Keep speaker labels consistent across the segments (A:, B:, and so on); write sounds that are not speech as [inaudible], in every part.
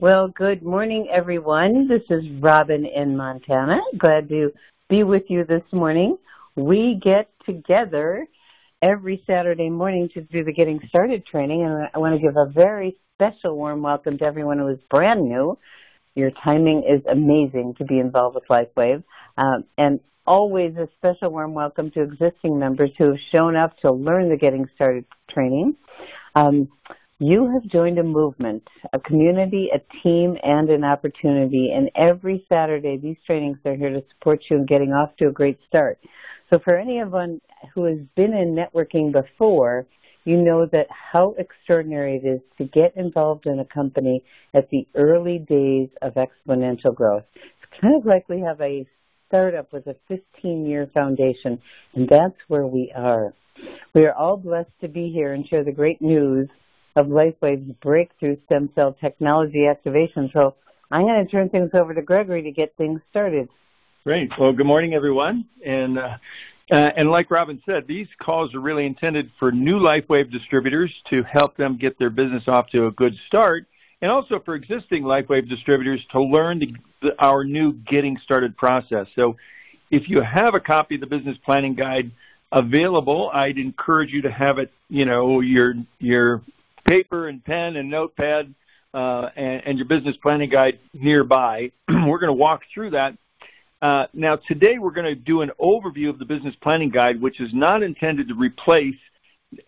A: Well, good morning, everyone. This is Robin in Montana. Glad to be with you this morning. We get together every Saturday morning to do the Getting Started training, and I want to give a very special warm welcome to everyone who is brand new. Your timing is amazing to be involved with LifeWave. Um, and always a special warm welcome to existing members who have shown up to learn the Getting Started training. Um, you have joined a movement, a community, a team, and an opportunity. And every Saturday, these trainings are here to support you in getting off to a great start. So for anyone who has been in networking before, you know that how extraordinary it is to get involved in a company at the early days of exponential growth. It's kind of like we have a startup with a 15 year foundation, and that's where we are. We are all blessed to be here and share the great news of LifeWave's breakthrough stem cell technology activation. So I'm going to turn things over to Gregory to get things started.
B: Great. Well, good morning, everyone. And uh, uh, and like Robin said, these calls are really intended for new LifeWave distributors to help them get their business off to a good start, and also for existing LifeWave distributors to learn the, our new getting started process. So, if you have a copy of the business planning guide available, I'd encourage you to have it, you know, your your paper and pen and notepad uh, and, and, your business planning guide nearby. [clears throat] we're going to walk through that. Uh, now, today we're going to do an overview of the business planning guide, which is not intended to replace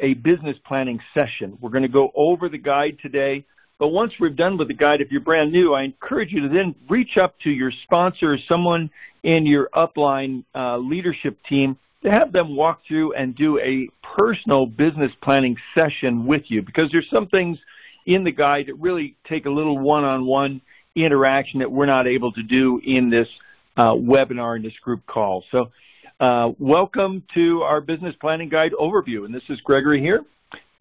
B: a business planning session. We're going to go over the guide today. But once we're done with the guide, if you're brand new, I encourage you to then reach up to your sponsor or someone in your upline uh, leadership team to have them walk through and do a personal business planning session with you because there's some things in the guide that really take a little one-on-one interaction that we're not able to do in this uh, webinar in this group call. So uh, welcome to our business planning guide overview, and this is Gregory here.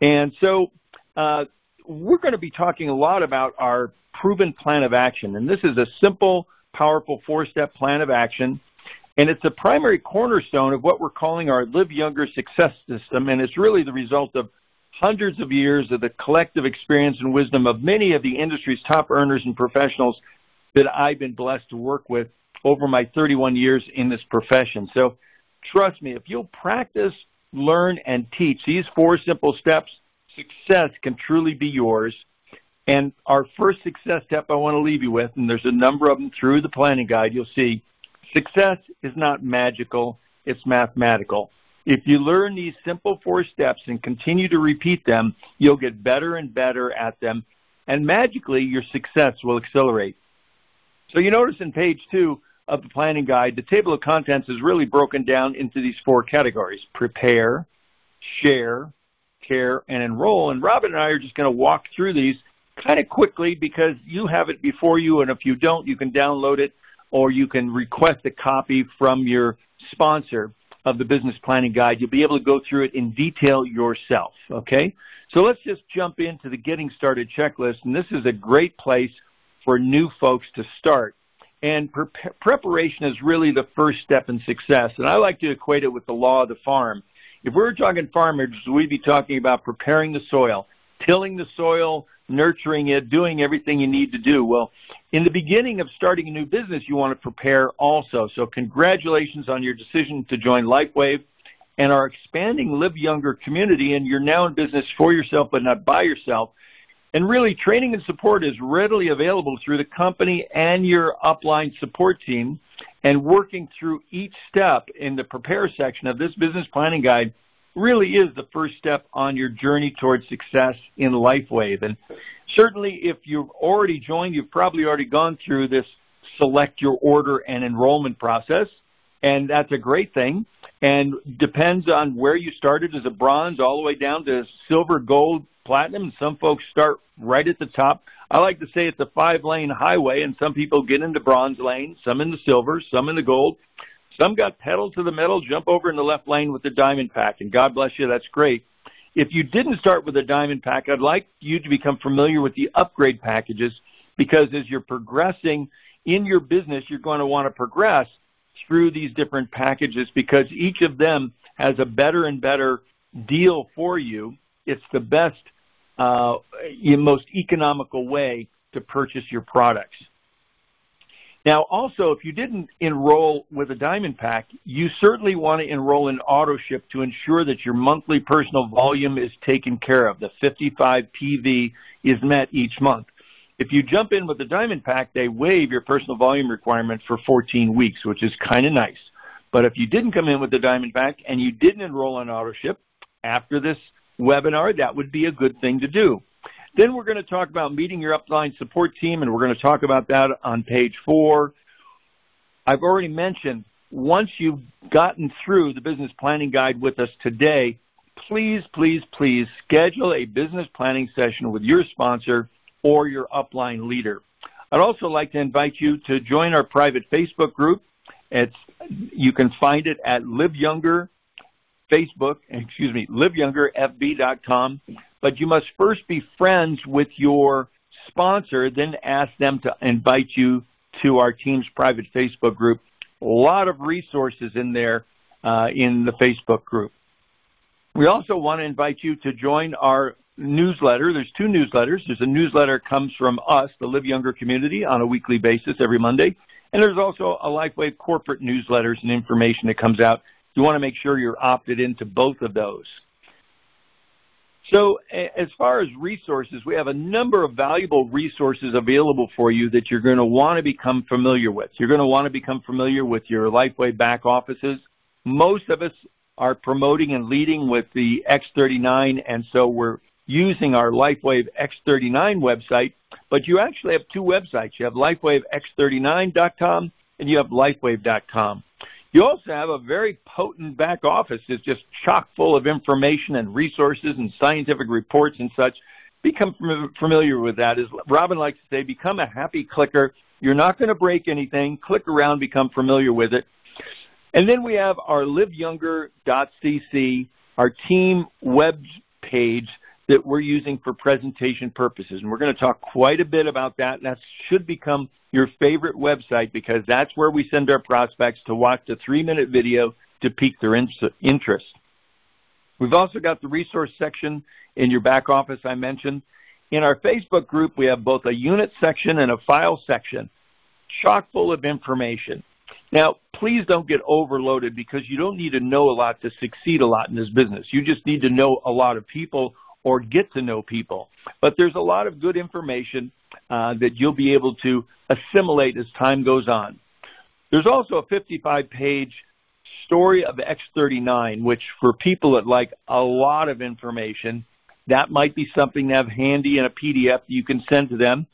B: And so uh, we're going to be talking a lot about our proven plan of action, and this is a simple, powerful four-step plan of action and it's a primary cornerstone of what we're calling our Live Younger success system, and it's really the result of hundreds of years of the collective experience and wisdom of many of the industry's top earners and professionals that I've been blessed to work with over my 31 years in this profession. So trust me, if you'll practice, learn, and teach these four simple steps, success can truly be yours. And our first success step I want to leave you with, and there's a number of them through the planning guide, you'll see, Success is not magical, it's mathematical. If you learn these simple four steps and continue to repeat them, you'll get better and better at them, and magically your success will accelerate. So you notice in page two of the planning guide, the table of contents is really broken down into these four categories prepare, share, care, and enroll. And Robin and I are just going to walk through these kind of quickly because you have it before you, and if you don't, you can download it or you can request a copy from your sponsor of the business planning guide. You'll be able to go through it in detail yourself, okay? So let's just jump into the getting started checklist, and this is a great place for new folks to start. And pre- preparation is really the first step in success, and I like to equate it with the law of the farm. If we were talking farmers, we'd be talking about preparing the soil, tilling the soil, nurturing it, doing everything you need to do. Well, in the beginning of starting a new business, you want to prepare also. So congratulations on your decision to join LifeWave and our expanding Live Younger community. And you're now in business for yourself, but not by yourself. And really, training and support is readily available through the company and your upline support team. And working through each step in the prepare section of this business planning guide really is the first step on your journey towards success in LifeWave. And certainly if you've already joined, you've probably already gone through this select your order and enrollment process. And that's a great thing. And depends on where you started as a bronze all the way down to silver, gold, platinum. Some folks start right at the top. I like to say it's a five lane highway and some people get into bronze lane, some in the silver, some in the gold. Some got pedal to the metal, jump over in the left lane with the diamond pack, and God bless you, that's great. If you didn't start with a diamond pack, I'd like you to become familiar with the upgrade packages because as you're progressing in your business, you're going to want to progress through these different packages because each of them has a better and better deal for you. It's the best, uh, most economical way to purchase your products. Now, also, if you didn't enroll with a Diamond Pack, you certainly want to enroll in AutoShip to ensure that your monthly personal volume is taken care of. The 55 PV is met each month. If you jump in with the Diamond Pack, they waive your personal volume requirement for 14 weeks, which is kind of nice. But if you didn't come in with the Diamond Pack and you didn't enroll on AutoShip after this webinar, that would be a good thing to do. Then we're going to talk about meeting your upline support team, and we're going to talk about that on page four. I've already mentioned once you've gotten through the business planning guide with us today, please, please, please schedule a business planning session with your sponsor or your upline leader. I'd also like to invite you to join our private Facebook group. It's, you can find it at Live Younger Facebook, excuse me, liveyoungerfb.com but you must first be friends with your sponsor, then ask them to invite you to our team's private Facebook group. A lot of resources in there uh, in the Facebook group. We also want to invite you to join our newsletter. There's two newsletters. There's a newsletter that comes from us, the Live Younger community, on a weekly basis every Monday. And there's also a LifeWave corporate newsletters and information that comes out. You want to make sure you're opted into both of those. So as far as resources, we have a number of valuable resources available for you that you're going to want to become familiar with. You're going to want to become familiar with your LifeWave back offices. Most of us are promoting and leading with the X39, and so we're using our LifeWave X39 website, but you actually have two websites. You have LifeWaveX39.com and you have LifeWave.com. You also have a very potent back office that's just chock full of information and resources and scientific reports and such. Become familiar with that. As Robin likes to say, become a happy clicker. You're not going to break anything. Click around, become familiar with it. And then we have our liveyounger.cc, our team web page that we're using for presentation purposes. And we're going to talk quite a bit about that. That should become your favorite website because that's where we send our prospects to watch the three-minute video to pique their interest. We've also got the resource section in your back office I mentioned. In our Facebook group, we have both a unit section and a file section, chock full of information. Now, please don't get overloaded because you don't need to know a lot to succeed a lot in this business. You just need to know a lot of people or get to know people. But there's a lot of good information uh, that you'll be able to assimilate as time goes on. There's also a 55-page story of X39, which for people that like a lot of information, that might be something to have handy in a PDF you can send to them.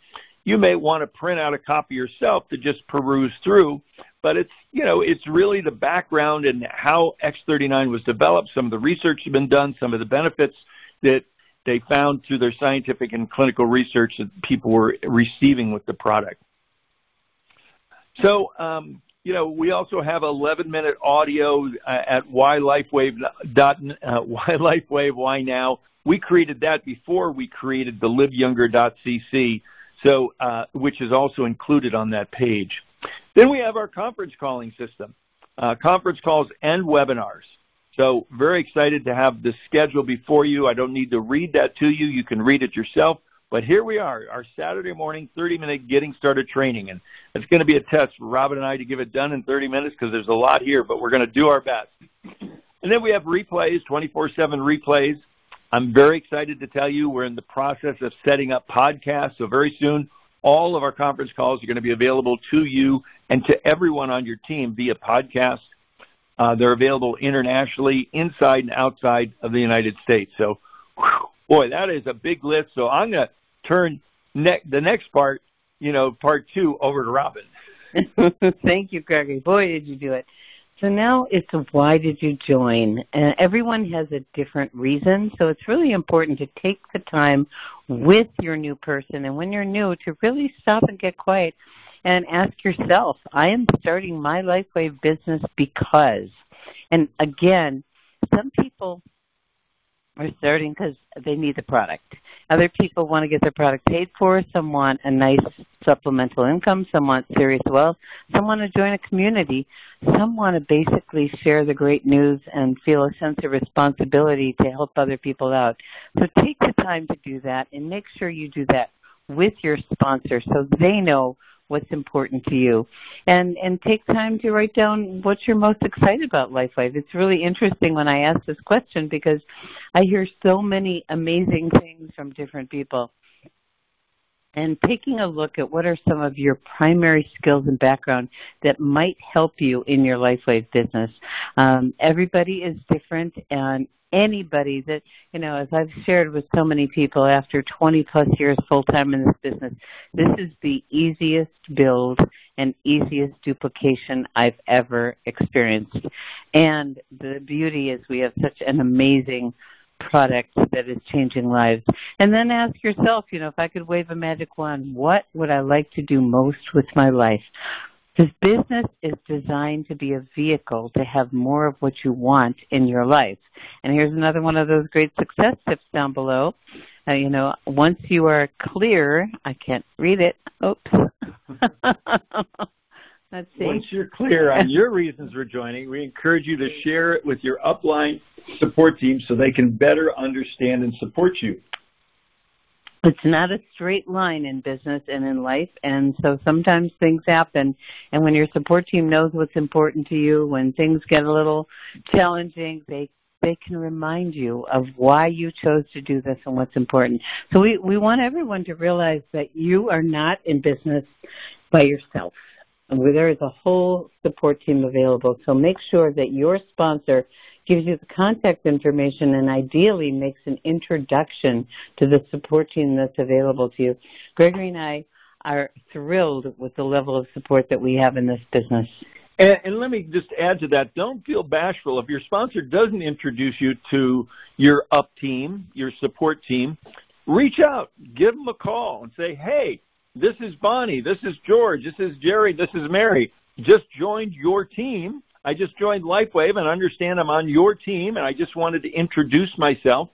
B: You may want to print out a copy yourself to just peruse through, but it's, you know, it's really the background and how X39 was developed, some of the research has been done, some of the benefits that they found through their scientific and clinical research that people were receiving with the product. So, um, you know, we also have 11 minute audio uh, at why LifeWave, uh, [laughs] why why now. We created that before we created the liveyounger.cc, so, uh, which is also included on that page. Then we have our conference calling system, uh, conference calls and webinars. So very excited to have the schedule before you. I don't need to read that to you. You can read it yourself. But here we are, our Saturday morning 30-minute getting started training. And it's going to be a test for Robin and I to give it done in 30 minutes because there's a lot here, but we're going to do our best. And then we have replays, 24-7 replays. I'm very excited to tell you we're in the process of setting up podcasts. So very soon, all of our conference calls are going to be available to you and to everyone on your team via podcast. Uh, they're available internationally, inside and outside of the United States. So, whew, boy, that is a big list. So I'm going to turn ne- the next part, you know, part two, over to Robin. [laughs]
A: Thank you, Gregory. Boy, did you do it. So now it's why did you join? And everyone has a different reason, so it's really important to take the time with your new person and when you're new to really stop and get quiet and ask yourself, I am starting my LifeWave business because. And again, some people are starting because they need the product. Other people want to get their product paid for. Some want a nice supplemental income. Some want serious wealth. Some want to join a community. Some want to basically share the great news and feel a sense of responsibility to help other people out. So take the time to do that and make sure you do that with your sponsor so they know what's important to you and and take time to write down what you're most excited about LifeWave. It's really interesting when I ask this question because I hear so many amazing things from different people. And taking a look at what are some of your primary skills and background that might help you in your LifeWave business. Um, everybody is different, and anybody that, you know, as I've shared with so many people after 20 plus years full time in this business, this is the easiest build and easiest duplication I've ever experienced. And the beauty is we have such an amazing product that is changing lives. And then ask yourself, you know, if I could wave a magic wand, what would I like to do most with my life? This business is designed to be a vehicle to have more of what you want in your life. And here's another one of those great success tips down below. Uh, you know, once you are clear, I can't read it. Oops. [laughs] Let's see.
B: Once you're clear on [laughs] your reasons for joining, we encourage you to share it with your upline support team so they can better understand and support you.
A: It's not a straight line in business and in life, and so sometimes things happen. And when your support team knows what's important to you, when things get a little challenging, they they can remind you of why you chose to do this and what's important. So we, we want everyone to realize that you are not in business by yourself. There is a whole support team available. So make sure that your sponsor gives you the contact information and ideally makes an introduction to the support team that's available to you. Gregory and I are thrilled with the level of support that we have in this business.
B: And, and, let me just add to that. Don't feel bashful. If your sponsor doesn't introduce you to your up team, your support team, reach out, give them a call and say, hey, this is Bonnie, this is George, this is Jerry, this is Mary. Just joined your team I just joined LifeWave and understand I'm on your team, and I just wanted to introduce myself.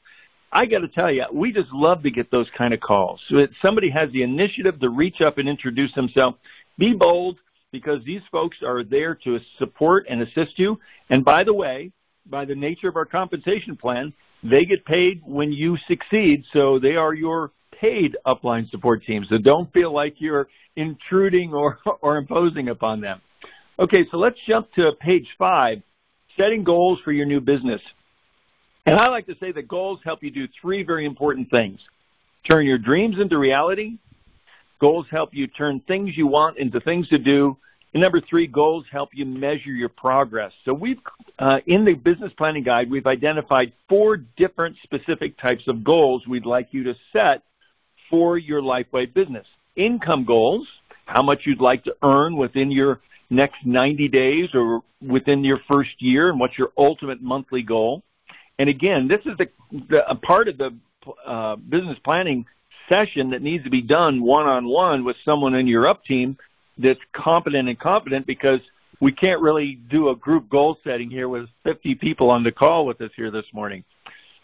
B: I got to tell you, we just love to get those kind of calls. So if somebody has the initiative to reach up and introduce themselves, be bold because these folks are there to support and assist you. And by the way, by the nature of our compensation plan, they get paid when you succeed, so they are your paid upline support team. So don't feel like you're intruding or, [laughs] or imposing upon them. Okay, so let's jump to page five, setting goals for your new business. And I like to say that goals help you do three very important things. Turn your dreams into reality. Goals help you turn things you want into things to do. And number three, goals help you measure your progress. So we've, uh, in the business planning guide, we've identified four different specific types of goals we'd like you to set for your LifeWave business. Income goals, how much you'd like to earn within your next 90 days or within your first year and what's your ultimate monthly goal. And again, this is the, the a part of the uh, business planning session that needs to be done one-on-one with someone in your up team that's competent and confident because we can't really do a group goal setting here with 50 people on the call with us here this morning.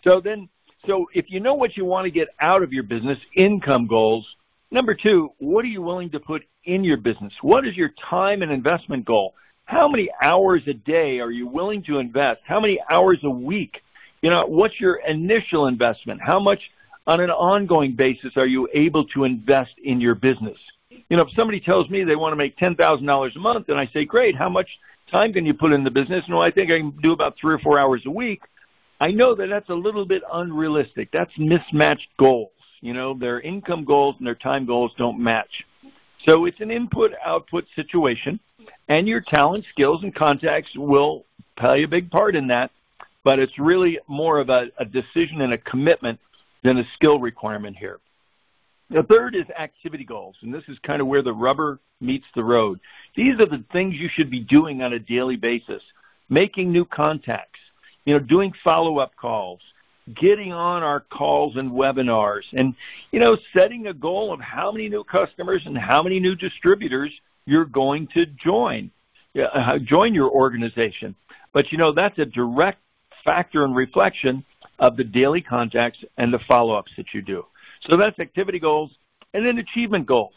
B: So then, so if you know what you want to get out of your business, income goals, Number two, what are you willing to put in your business? What is your time and investment goal? How many hours a day are you willing to invest? How many hours a week? You know, what's your initial investment? How much on an ongoing basis are you able to invest in your business? You know, if somebody tells me they want to make $10,000 a month and I say, great, how much time can you put in the business? No, I think I can do about three or four hours a week. I know that that's a little bit unrealistic. That's mismatched goals. You know, their income goals and their time goals don't match. So it's an input-output situation, and your talent, skills, and contacts will play a big part in that, but it's really more of a, a decision and a commitment than a skill requirement here. The third is activity goals, and this is kind of where the rubber meets the road. These are the things you should be doing on a daily basis. Making new contacts, you know, doing follow-up calls, getting on our calls and webinars and, you know, setting a goal of how many new customers and how many new distributors you're going to join, uh, join your organization. But, you know, that's a direct factor and reflection of the daily contacts and the follow-ups that you do. So that's activity goals and then achievement goals.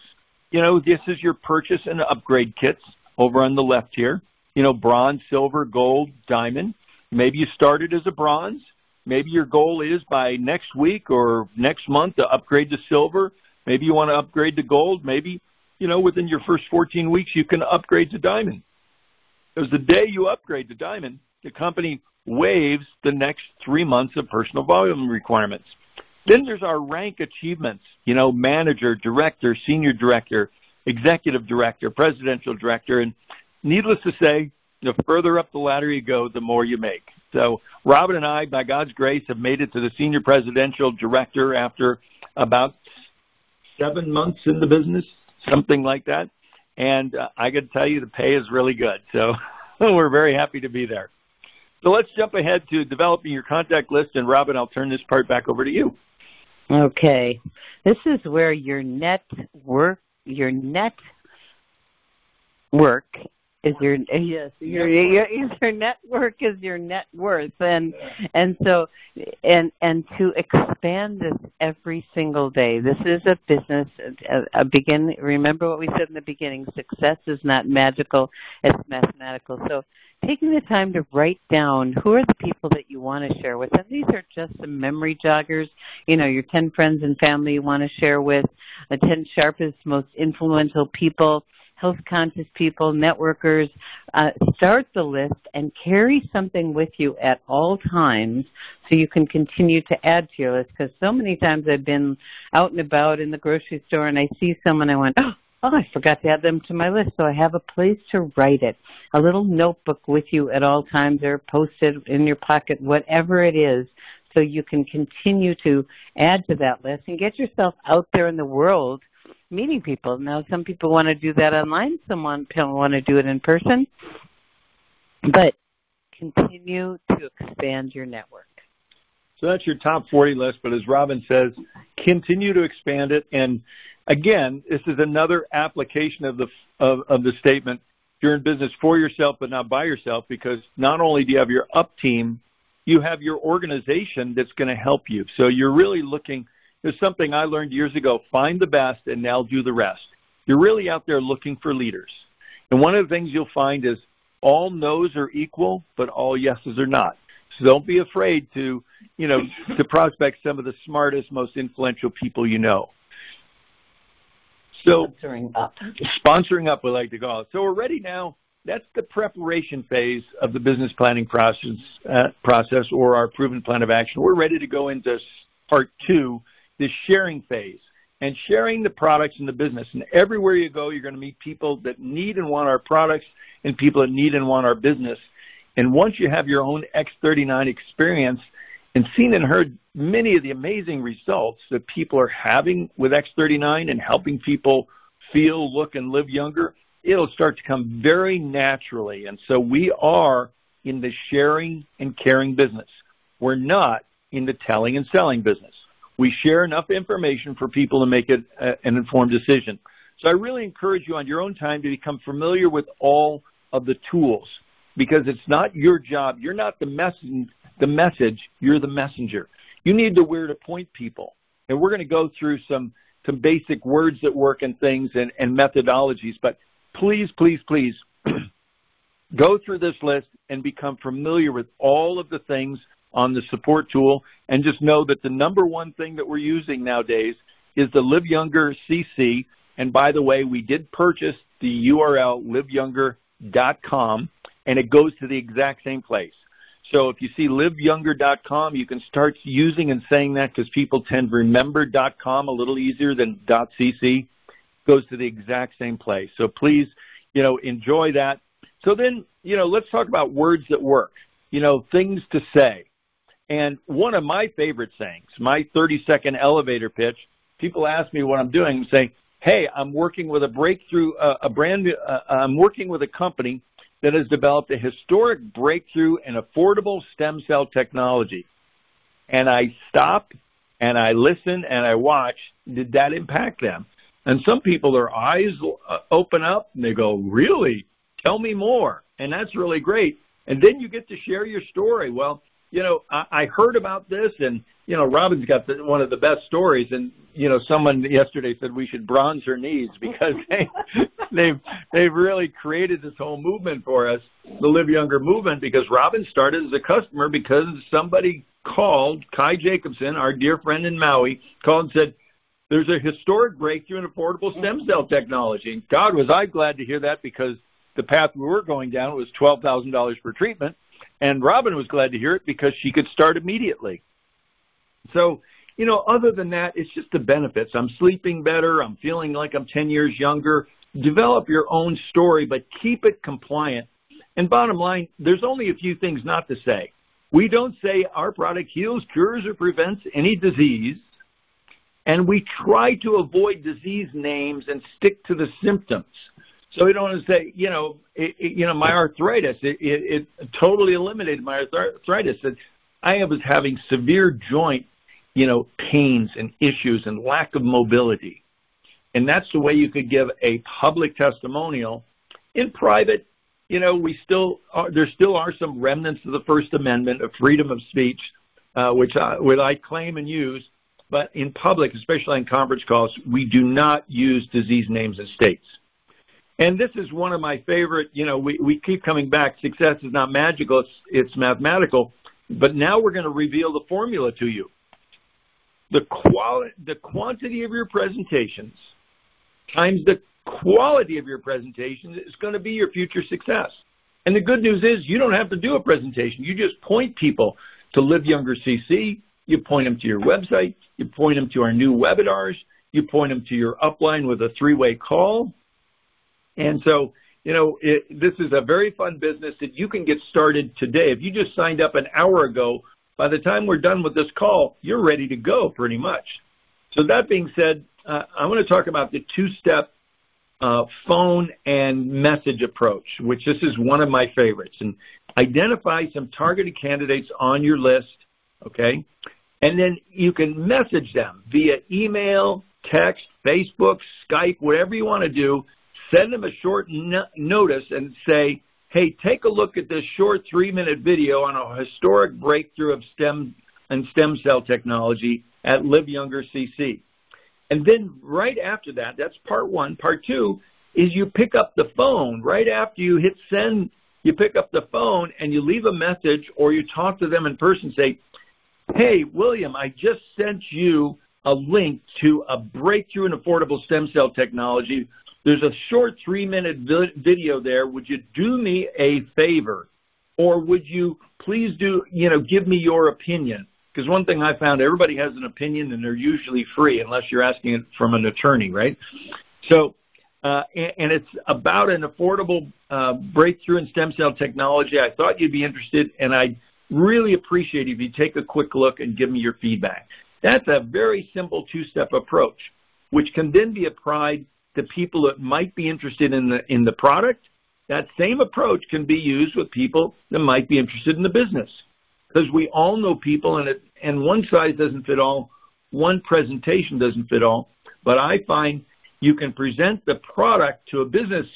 B: You know, this is your purchase and upgrade kits over on the left here. You know, bronze, silver, gold, diamond. Maybe you started as a bronze Maybe your goal is by next week or next month to upgrade to silver. Maybe you want to upgrade to gold. Maybe, you know, within your first 14 weeks, you can upgrade to diamond. Because the day you upgrade to diamond, the company waives the next three months of personal volume requirements. Then there's our rank achievements, you know, manager, director, senior director, executive director, presidential director, and needless to say, the further up the ladder you go, the more you make. So Robin and I, by God's grace, have made it to the senior presidential director after about seven months in the business, something like that. And uh, I can tell you the pay is really good. So [laughs] we're very happy to be there. So let's jump ahead to developing your contact list. And Robin, I'll turn this part back over to you.
A: Okay. This is where your net work, your net work is your yes your, your your network is your net worth. And and so and and to expand this every single day. This is a business a, a begin remember what we said in the beginning success is not magical it's mathematical. So taking the time to write down who are the people that you want to share with. And these are just some memory joggers you know your 10 friends and family you want to share with the 10 sharpest most influential people health conscious people, networkers, uh, start the list and carry something with you at all times so you can continue to add to your list. Because so many times I've been out and about in the grocery store and I see someone, I went, oh, oh, I forgot to add them to my list. So I have a place to write it, a little notebook with you at all times or posted in your pocket, whatever it is, so you can continue to add to that list and get yourself out there in the world meeting people. Now, some people want to do that online, some want to do it in person, but continue to expand your network.
B: So that's your top 40 list, but as Robin says, continue to expand it. And again, this is another application of the of, of the statement: you're in business for yourself, but not by yourself, because not only do you have your up team, you have your organization that's going to help you. So you're really looking is something I learned years ago. Find the best and now do the rest. You're really out there looking for leaders. And one of the things you'll find is all no's are equal, but all yeses are not. So don't be afraid to, you know, to prospect some of the smartest, most influential people you know.
A: So sponsoring up.
B: Sponsoring up, we like to call it. So we're ready now. That's the preparation phase of the business planning process, uh, process or our proven plan of action. We're ready to go into part two, this sharing phase and sharing the products and the business. And everywhere you go, you're going to meet people that need and want our products and people that need and want our business. And once you have your own X39 experience and seen and heard many of the amazing results that people are having with X39 and helping people feel, look, and live younger, it'll start to come very naturally. And so we are in the sharing and caring business. We're not in the telling and selling business we share enough information for people to make it a, an informed decision. So I really encourage you on your own time to become familiar with all of the tools because it's not your job. You're not the, mess- the message, you're the messenger. You need to where to point people. And we're going to go through some, some basic words that work and things and, and methodologies. But please, please, please [clears throat] go through this list and become familiar with all of the things on the support tool and just know that the number one thing that we're using nowadays is the Live Younger CC. And by the way, we did purchase the URL liveyounger.com and it goes to the exact same place. So if you see liveyounger.com, you can start using and saying that because people tend to remember .com a little easier than .cc. Goes to the exact same place. So please, you know, enjoy that. So then, you know, let's talk about words that work. You know, things to say. And one of my favorite sayings, my 30 second elevator pitch, people ask me what I'm doing and say, hey, I'm working with a breakthrough, uh, a brand new, uh, I'm working with a company that has developed a historic breakthrough in affordable stem cell technology. And I stop and I listen and I watch. Did that impact them? And some people, their eyes uh, open up and they go, really? Tell me more. And that's really great. And then you get to share your story. Well, you know, I, I heard about this, and you know, Robin's got the, one of the best stories. And you know, someone yesterday said we should bronze her knees because [laughs] they they've they've really created this whole movement for us, the Live Younger movement. Because Robin started as a customer because somebody called Kai Jacobson, our dear friend in Maui, called and said, there's a historic breakthrough in affordable stem mm-hmm. cell technology. And God, was I glad to hear that because the path we were going down was $12,000 per treatment. And Robin was glad to hear it because she could start immediately. So, you know, other than that, it's just the benefits. I'm sleeping better. I'm feeling like I'm 10 years younger. Develop your own story, but keep it compliant. And bottom line, there's only a few things not to say. We don't say our product heals, cures, or prevents any disease and we try to avoid disease names and stick to the symptoms. So we don't want to say, you know, it, it, you know, my arthritis, it, it, it totally eliminated my arthritis. And I was having severe joint, you know, pains and issues and lack of mobility. And that's the way you could give a public testimonial. In private, you know, we still are, there still are some remnants of the First Amendment of freedom of speech, uh, which I, which I claim and use. But in public, especially in conference calls, we do not use disease names and states. And this is one of my favorite, you know, we, we keep coming back. Success is not magical, it's, it's mathematical. But now we're going to reveal the formula to you. The, quali- the quantity of your presentations times the quality of your presentations is going to be your future success. And the good news is you don't have to do a presentation. You just point people to Live Younger CC, you point them to your website. You point them to our new webinars. You point them to your upline with a three-way call. And so, you know, it, this is a very fun business that you can get started today. If you just signed up an hour ago, by the time we're done with this call, you're ready to go pretty much. So that being said, uh, I want to talk about the two-step uh, phone and message approach, which this is one of my favorites. And identify some targeted candidates on your list, okay? And then you can message them via email, text, Facebook, Skype, whatever you want to do. Send them a short no- notice and say, hey, take a look at this short three minute video on a historic breakthrough of stem and stem cell technology at Live Younger CC. And then right after that, that's part one. Part two is you pick up the phone right after you hit send. You pick up the phone and you leave a message or you talk to them in person. Say, Hey, William, I just sent you a link to a breakthrough in affordable stem cell technology. There's a short three minute video there. Would you do me a favor? Or would you please do, you know, give me your opinion? Because one thing I found, everybody has an opinion and they're usually free unless you're asking it from an attorney, right? So, uh, and, and, it's about an affordable uh, breakthrough in stem cell technology. I thought you'd be interested, and I'd Really appreciate if you take a quick look and give me your feedback. That's a very simple two-step approach, which can then be applied to people that might be interested in the in the product. That same approach can be used with people that might be interested in the business, because we all know people, and it and one size doesn't fit all, one presentation doesn't fit all. But I find you can present the product to a business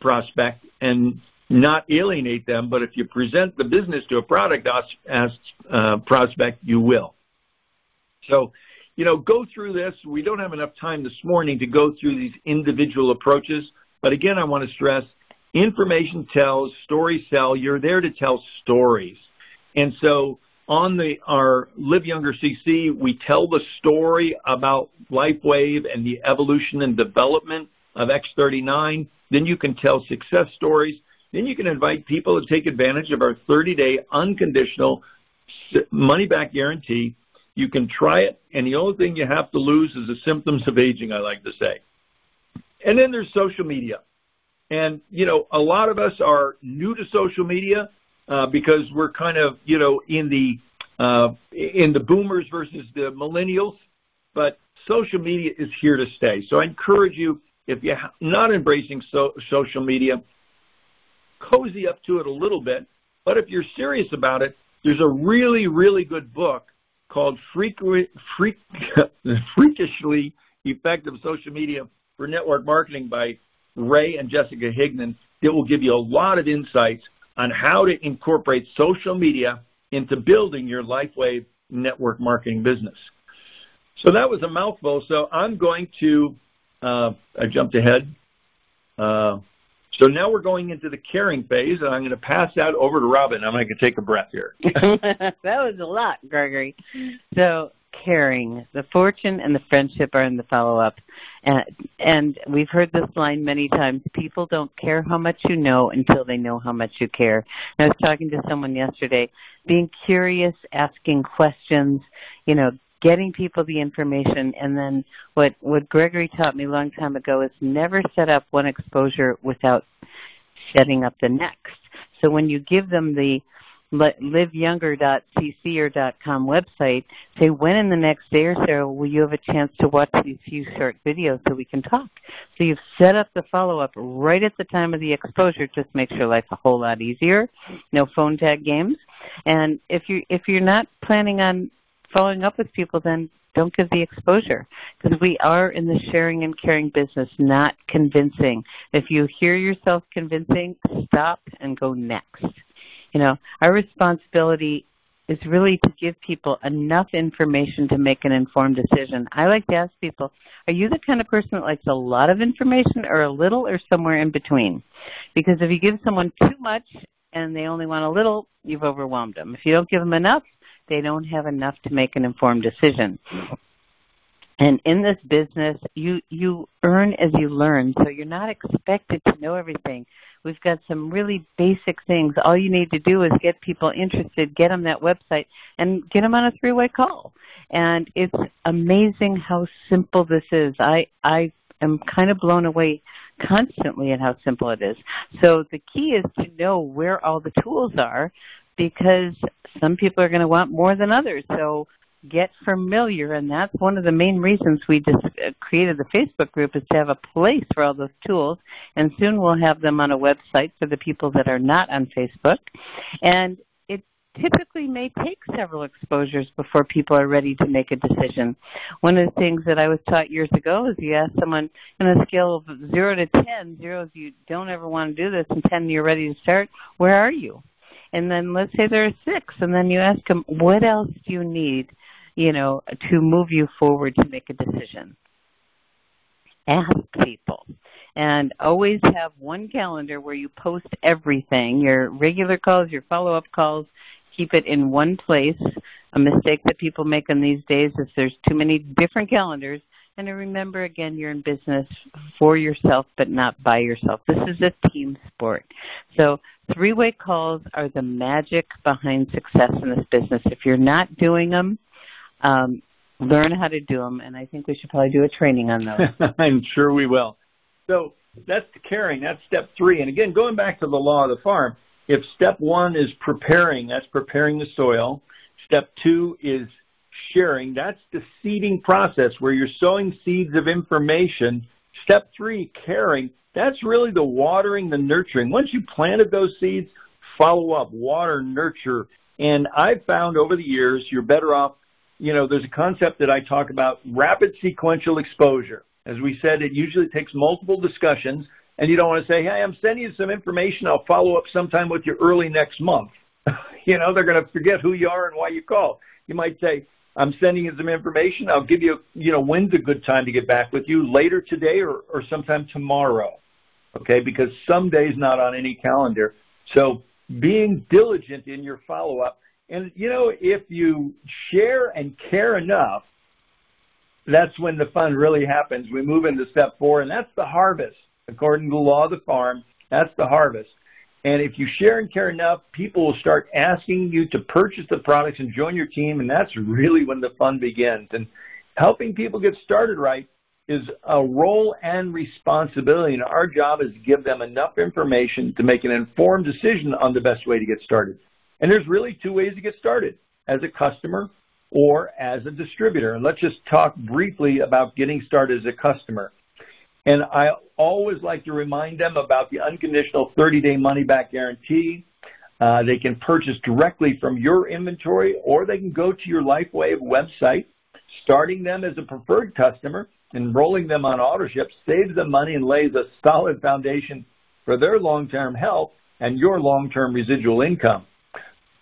B: prospect and not alienate them, but if you present the business to a product as, uh, prospect, you will. So, you know, go through this. We don't have enough time this morning to go through these individual approaches, but again, I want to stress information tells, stories sell. You're there to tell stories. And so on the our Live Younger CC, we tell the story about LifeWave and the evolution and development of X39. Then you can tell success stories. Then you can invite people to take advantage of our 30-day unconditional money-back guarantee. You can try it, and the only thing you have to lose is the symptoms of aging, I like to say. And then there's social media. And, you know, a lot of us are new to social media uh, because we're kind of, you know, in the uh, in the boomers versus the millennials. But social media is here to stay. So I encourage you, if you're not embracing so, social media, cozy up to it a little bit. But if you're serious about it, there's a really, really good book called Freak, Freak, [laughs] Freakishly Effective Social Media for Network Marketing by Ray and Jessica Higdon that will give you a lot of insights on how to incorporate social media into building your LifeWave network marketing business. So that was a mouthful. So I'm going to, uh, I jumped ahead. Uh, so now we're going into the caring phase, and I'm going to pass that over to Robin. I'm going to take a breath here. [laughs] [laughs]
A: that was a lot, Gregory. So caring. The fortune and the friendship are in the follow up. And, and we've heard this line many times. People don't care how much you know until they know how much you care. And I was talking to someone yesterday, being curious, asking questions, you know, getting people the information and then what what Gregory taught me a long time ago is never set up one exposure without setting up the next. So when you give them the liveyounger.cc or .com website, say when in the next day or so will you have a chance to watch these few short videos so we can talk. So you've set up the follow-up right at the time of the exposure, just makes your life a whole lot easier. No phone tag games. And if you if you're not planning on following up with people, then don't give the exposure because we are in the sharing and caring business, not convincing. If you hear yourself convincing, stop and go next. You know, our responsibility is really to give people enough information to make an informed decision. I like to ask people, are you the kind of person that likes a lot of information or a little or somewhere in between? Because if you give someone too much and they only want a little, you've overwhelmed them. If you don't give them enough, they don't have enough to make an informed decision. And in this business, you, you earn as you learn, so you're not expected to know everything. We've got some really basic things. All you need to do is get people interested, get them that website, and get them on a three-way call. And it's amazing how simple this is. I, I am kind of blown away constantly at how simple it is. So the key is to know where all the tools are because some people are going to want more than others. So get familiar, and that's one of the main reasons we just uh, created the Facebook group is to have a place for all those tools. And soon we'll have them on a website for the people that are not on Facebook. And it typically may take several exposures before people are ready to make a decision. One of the things that I was taught years ago is you ask someone on a scale of zero to ten, zero if you don't ever want to do this, and ten you're ready to start, where are you? And then let's say there are six, and then you ask them, what else do you need, you know, to move you forward to make a decision? Ask people. And always have one calendar where you post everything, your regular calls, your follow-up calls, keep it in one place. A mistake that people make in these days is there's too many different calendars and remember again, you're in business for yourself, but not by yourself. This is a team sport. So three-way calls are the magic behind success in this business. If you're not doing them, um, learn how to do them, and I think we should probably do a training on those. [laughs]
B: I'm sure we will. So that's the caring. That's step three. And again, going back to the law of the farm, if step one is preparing, that's preparing the soil. Step two is sharing. That's the seeding process where you're sowing seeds of information. Step three, caring. That's really the watering, the nurturing. Once you planted those seeds, follow up, water, nurture. And I've found over the years you're better off, you know, there's a concept that I talk about, rapid sequential exposure. As we said, it usually takes multiple discussions, and you don't want to say, hey, I'm sending you some information. I'll follow up sometime with you early next month. [laughs] you know, they're going to forget who you are and why you called. You might say, I'm sending you some information. I'll give you, you know, when's a good time to get back with you later today or, or sometime tomorrow. Okay, because some days not on any calendar. So being diligent in your follow up. And you know, if you share and care enough, that's when the fun really happens. We move into step four, and that's the harvest. According to the law of the farm, that's the harvest. And if you share and care enough, people will start asking you to purchase the products and join your team, and that's really when the fun begins. And helping people get started right is a role and responsibility, and our job is to give them enough information to make an informed decision on the best way to get started. And there's really two ways to get started, as a customer or as a distributor. And let's just talk briefly about getting started as a customer. And I always like to remind them about the unconditional 30-day money-back guarantee. Uh, they can purchase directly from your inventory, or they can go to your LifeWave website. Starting them as a preferred customer, enrolling them on AutoShip saves them money and lays a solid foundation for their long-term health and your long-term residual income.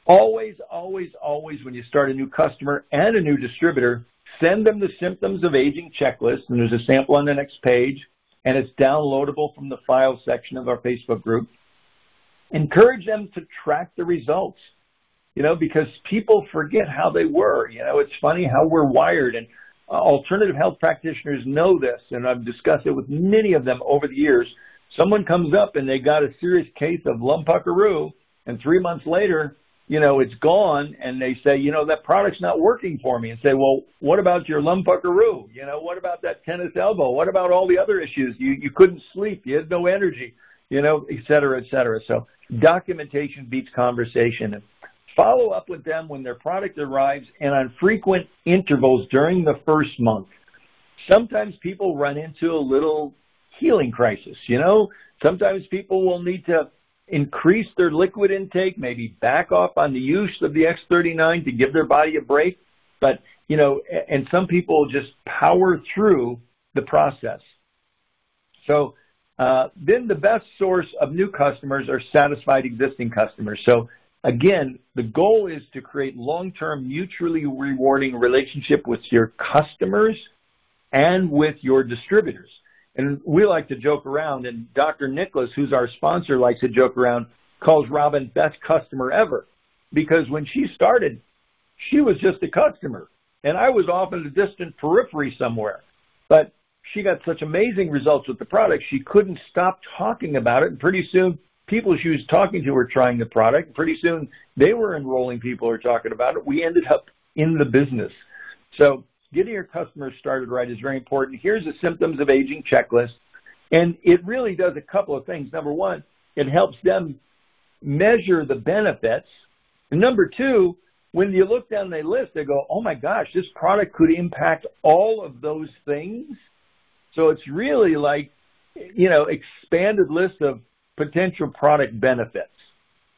B: Always, always, always, when you start a new customer and a new distributor, Send them the symptoms of aging checklist, and there's a sample on the next page, and it's downloadable from the file section of our Facebook group. Encourage them to track the results. you know, because people forget how they were. You know, it's funny how we're wired and uh, alternative health practitioners know this and I've discussed it with many of them over the years. Someone comes up and they got a serious case of lumpuckaroo and three months later, you know, it's gone and they say, you know, that product's not working for me and say, well, what about your lumpuckaroo? You know, what about that tennis elbow? What about all the other issues? You, you couldn't sleep. You had no energy, you know, et cetera, et cetera. So documentation beats conversation follow up with them when their product arrives and on frequent intervals during the first month. Sometimes people run into a little healing crisis, you know, sometimes people will need to increase their liquid intake, maybe back off on the use of the X39 to give their body a break. But, you know, and some people just power through the process. So uh, then the best source of new customers are satisfied existing customers. So again, the goal is to create long-term mutually rewarding relationship with your customers and with your distributors. And we like to joke around, and Dr. Nicholas, who's our sponsor, likes to joke around, calls Robin best customer ever. Because when she started, she was just a customer. And I was off in the distant periphery somewhere. But she got such amazing results with the product, she couldn't stop talking about it. And pretty soon, people she was talking to were trying the product. Pretty soon, they were enrolling people were talking about it. We ended up in the business. So getting your customers started right is very important. Here's the symptoms of aging checklist. And it really does a couple of things. Number one, it helps them measure the benefits. And number two, when you look down the list, they go, oh my gosh, this product could impact all of those things. So it's really like, you know, expanded list of potential product benefits.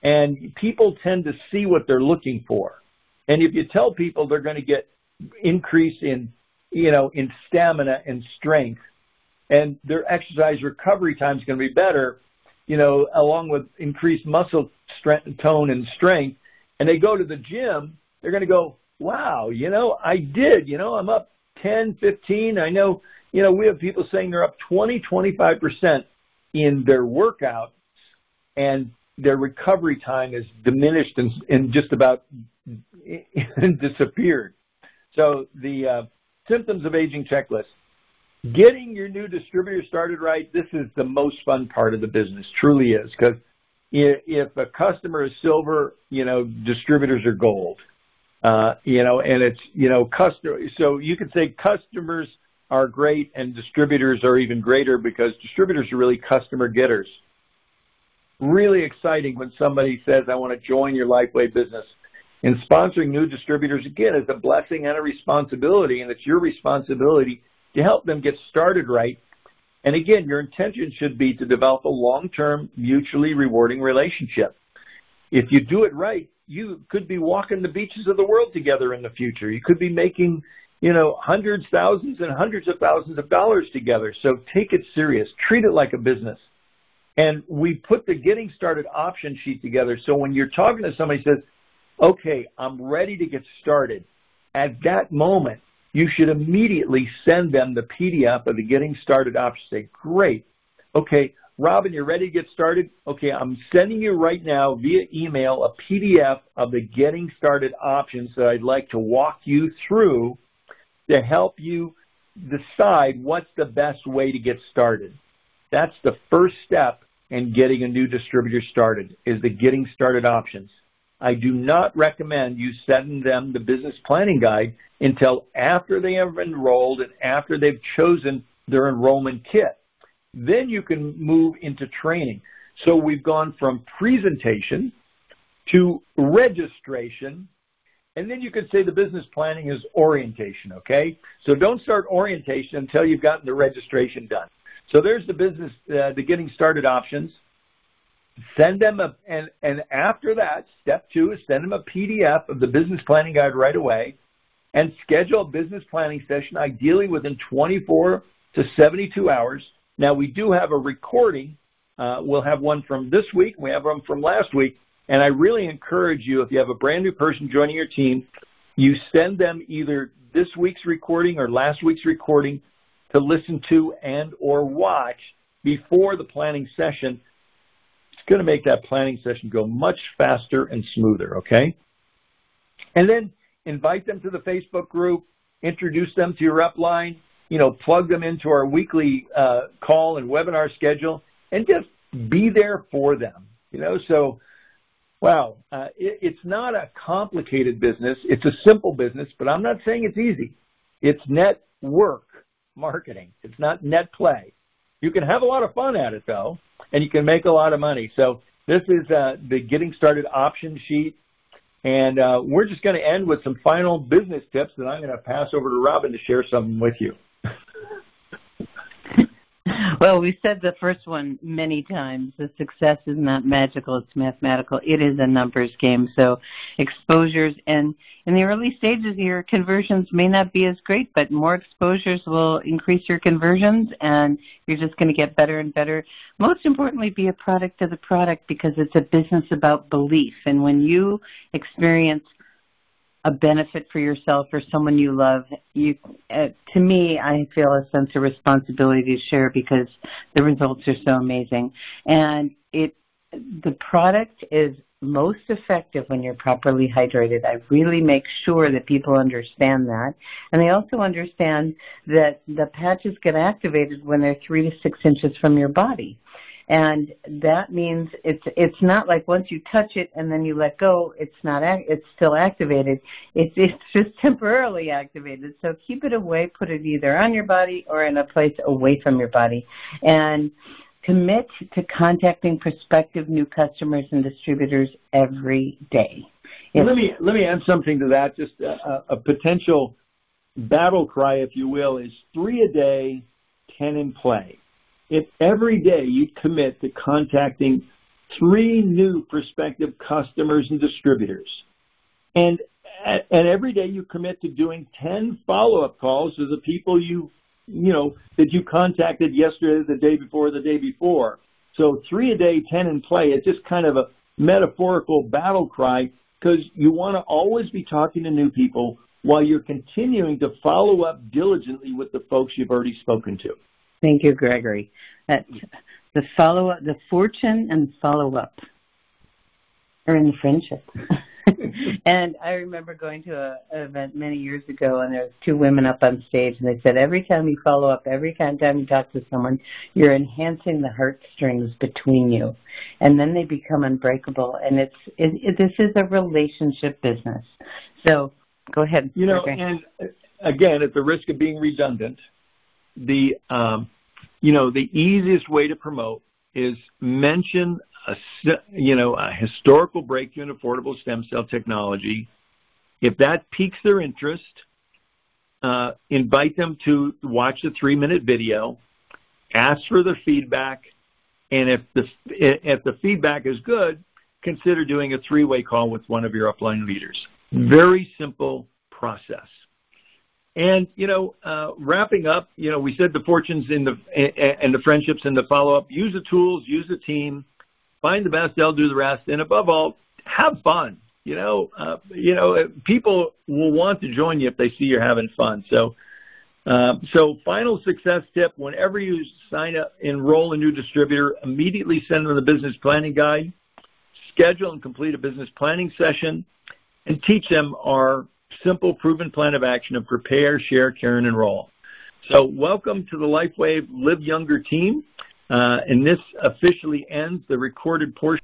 B: And people tend to see what they're looking for. And if you tell people they're going to get increase in, you know, in stamina and strength, and their exercise recovery time is going to be better, you know, along with increased muscle strength, tone and strength, and they go to the gym, they're going to go, wow, you know, I did, you know, I'm up 10, 15. I know, you know, we have people saying they're up 20, 25% in their workouts and their recovery time is diminished and, and just about [laughs] disappeared. So the uh, symptoms of aging checklist. Getting your new distributor started right, this is the most fun part of the business, truly is, because if a customer is silver, you know, distributors are gold. Uh, you know, and it's, you know, customer, so you could say customers are great and distributors are even greater because distributors are really customer getters. Really exciting when somebody says, I want to join your LifeWave business. And sponsoring new distributors, again, is a blessing and a responsibility, and it's your responsibility to help them get started right. And again, your intention should be to develop a long-term, mutually rewarding relationship. If you do it right, you could be walking the beaches of the world together in the future. You could be making, you know, hundreds, thousands, and hundreds of thousands of dollars together. So take it serious. Treat it like a business. And we put the getting started option sheet together. So when you're talking to somebody says, okay, I'm ready to get started. At that moment, you should immediately send them the PDF of the getting started option. Say, great. Okay, Robin, you're ready to get started? Okay, I'm sending you right now via email a PDF of the getting started options that I'd like to walk you through to help you decide what's the best way to get started. That's the first step in getting a new distributor started is the getting started options. I do not recommend you sending them the business planning guide until after they have enrolled and after they've chosen their enrollment kit. Then you can move into training. So we've gone from presentation to registration, and then you could say the business planning is orientation, okay? So don't start orientation until you've gotten the registration done. So there's the business, uh, the getting started options. Send them a, and, and after that, step two is send them a PDF of the business planning guide right away and schedule a business planning session, ideally within 24 to 72 hours. Now, we do have a recording. Uh, we'll have one from this week. We have one from last week. And I really encourage you, if you have a brand new person joining your team, you send them either this week's recording or last week's recording to listen to and or watch before the planning session it's going to make that planning session go much faster and smoother, okay? And then invite them to the Facebook group, introduce them to your upline, you know, plug them into our weekly uh, call and webinar schedule, and just be there for them. You know, so wow, uh, it, it's not a complicated business. It's a simple business, but I'm not saying it's easy. It's network marketing. It's not net play. You can have a lot of fun at it though, and you can make a lot of money. So this is uh, the getting started option sheet. And uh, we're just going to end with some final business tips that I'm going to pass over to Robin to share some with you.
A: Well, we said the first one many times. The success is not magical, it's mathematical. It is a numbers game. So exposures and in the early stages your conversions may not be as great, but more exposures will increase your conversions and you're just going to get better and better. Most importantly, be a product of the product because it's a business about belief. And when you experience a benefit for yourself or someone you love, you uh, to me, I feel a sense of responsibility to share because the results are so amazing, and it the product is most effective when you're properly hydrated. I really make sure that people understand that. And they also understand that the patches get activated when they're three to six inches from your body and that means it's it's not like once you touch it and then you let go it's not it's still activated. It's it's just temporarily activated. So keep it away put it either on your body or in a place away from your body. And commit to contacting prospective new customers and distributors every day.
B: If, let me let me add something to that. Just a, a potential battle cry if you will is three a day ten in play if every day you commit to contacting three new prospective customers and distributors, and and every day you commit to doing 10 follow-up calls to the people you you know that you contacted yesterday, the day before, the day before. So three a day, 10 in play. It's just kind of a metaphorical battle cry because you want to always be talking to new people while you're continuing to follow up diligently with the folks you've already spoken to.
A: Thank you, Gregory. That the follow up, the fortune and follow up are in friendship. [laughs] and I remember going to a, an event many years ago, and there was two women up on stage, and they said every time you follow up, every time you talk to someone, you're enhancing the heartstrings between you, and then they become unbreakable. And it's it, it, this is a relationship business. So go ahead.
B: You know, and again, at the risk of being redundant, the um, you know the easiest way to promote is mention a you know a historical breakthrough in affordable stem cell technology. If that piques their interest, uh, invite them to watch the three minute video, ask for their feedback, and if the if the feedback is good, consider doing a three way call with one of your upline leaders. Very simple process. And you know, uh, wrapping up, you know, we said the fortunes in the and the friendships and the follow up. Use the tools, use the team, find the best. They'll do the rest, and above all, have fun. You know, uh, you know, people will want to join you if they see you're having fun. So, uh, so final success tip: whenever you sign up, enroll a new distributor, immediately send them the business planning guide, schedule and complete a business planning session, and teach them our simple, proven plan of action of prepare, share, care, and enroll. So welcome to the LifeWave Live Younger team. Uh, and this officially ends the recorded portion